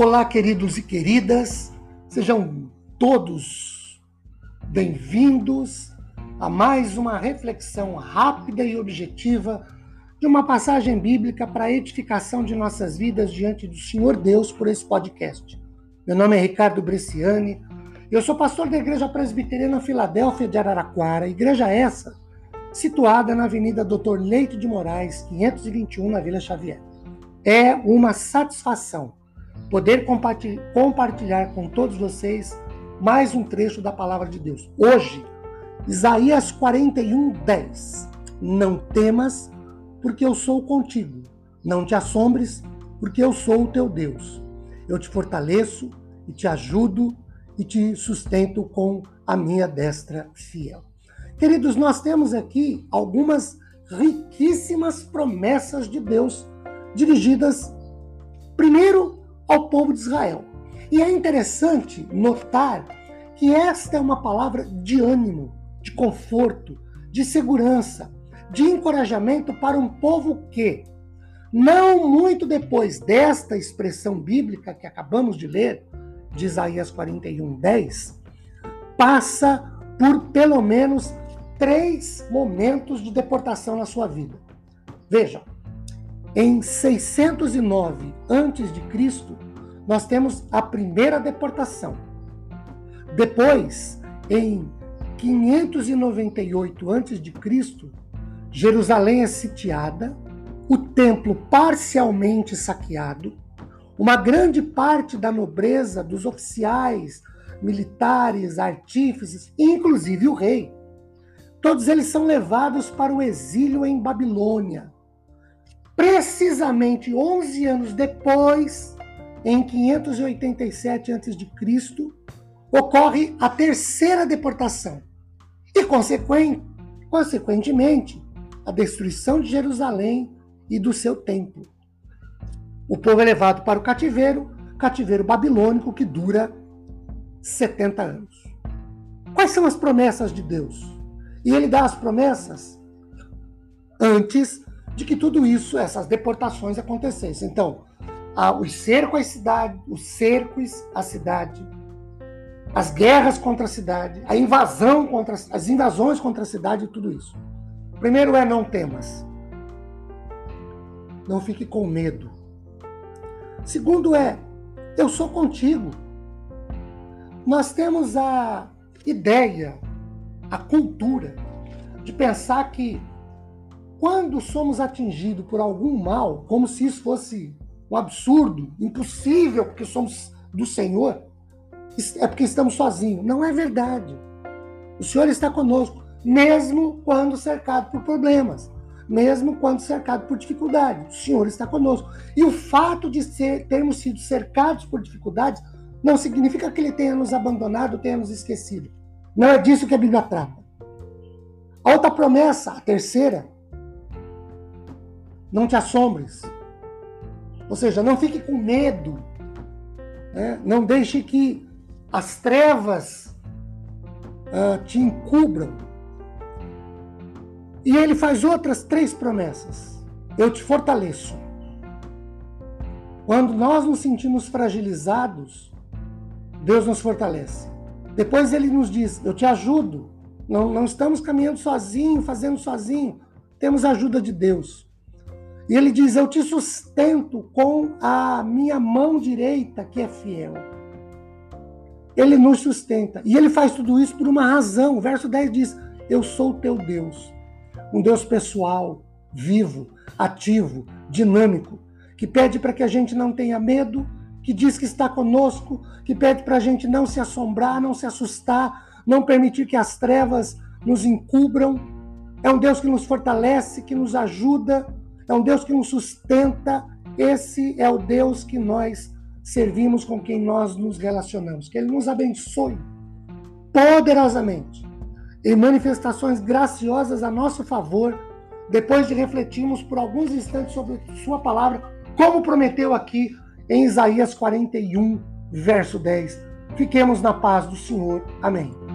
Olá, queridos e queridas, sejam todos bem-vindos a mais uma reflexão rápida e objetiva de uma passagem bíblica para a edificação de nossas vidas diante do Senhor Deus por esse podcast. Meu nome é Ricardo Bresciani, eu sou pastor da Igreja Presbiteriana Filadélfia de Araraquara, igreja essa situada na Avenida Doutor Leite de Moraes, 521, na Vila Xavier. É uma satisfação poder compartilhar com todos vocês mais um trecho da palavra de Deus. Hoje, Isaías 41, 10. Não temas, porque eu sou contigo. Não te assombres, porque eu sou o teu Deus. Eu te fortaleço e te ajudo e te sustento com a minha destra fiel. Queridos, nós temos aqui algumas riquíssimas promessas de Deus dirigidas primeiro ao povo de Israel. E é interessante notar que esta é uma palavra de ânimo, de conforto, de segurança, de encorajamento para um povo que, não muito depois desta expressão bíblica que acabamos de ler, de Isaías 41, 10, passa por pelo menos três momentos de deportação na sua vida. Vejam, em 609 a.C., nós temos a primeira deportação. Depois, em 598 a.C., Jerusalém é sitiada, o templo parcialmente saqueado, uma grande parte da nobreza, dos oficiais, militares, artífices, inclusive o rei, todos eles são levados para o exílio em Babilônia, Precisamente 11 anos depois, em 587 a.C., ocorre a terceira deportação e, consequentemente, a destruição de Jerusalém e do seu templo. O povo é levado para o cativeiro, cativeiro babilônico que dura 70 anos. Quais são as promessas de Deus? E ele dá as promessas antes de que tudo isso, essas deportações acontecessem. Então, os cercos à cidade, os cercos à cidade, as guerras contra a cidade, a invasão contra as invasões contra a cidade e tudo isso. Primeiro é não temas. Não fique com medo. Segundo é eu sou contigo. Nós temos a ideia, a cultura de pensar que quando somos atingidos por algum mal, como se isso fosse um absurdo, impossível, porque somos do Senhor, é porque estamos sozinhos. Não é verdade. O Senhor está conosco, mesmo quando cercado por problemas, mesmo quando cercado por dificuldades. O Senhor está conosco. E o fato de ser, termos sido cercados por dificuldades não significa que Ele tenha nos abandonado, tenha nos esquecido. Não é disso que a Bíblia trata. A outra promessa, a terceira, não te assombres. Ou seja, não fique com medo. Né? Não deixe que as trevas uh, te encubram. E ele faz outras três promessas. Eu te fortaleço. Quando nós nos sentimos fragilizados, Deus nos fortalece. Depois ele nos diz: Eu te ajudo. Não, não estamos caminhando sozinho, fazendo sozinho. Temos a ajuda de Deus. E ele diz: Eu te sustento com a minha mão direita, que é fiel. Ele nos sustenta. E ele faz tudo isso por uma razão. O verso 10 diz: Eu sou teu Deus. Um Deus pessoal, vivo, ativo, dinâmico, que pede para que a gente não tenha medo, que diz que está conosco, que pede para a gente não se assombrar, não se assustar, não permitir que as trevas nos encubram. É um Deus que nos fortalece, que nos ajuda, um Deus que nos sustenta. Esse é o Deus que nós servimos, com quem nós nos relacionamos. Que Ele nos abençoe poderosamente em manifestações graciosas a nosso favor, depois de refletirmos por alguns instantes sobre Sua palavra, como prometeu aqui em Isaías 41, verso 10. Fiquemos na paz do Senhor. Amém.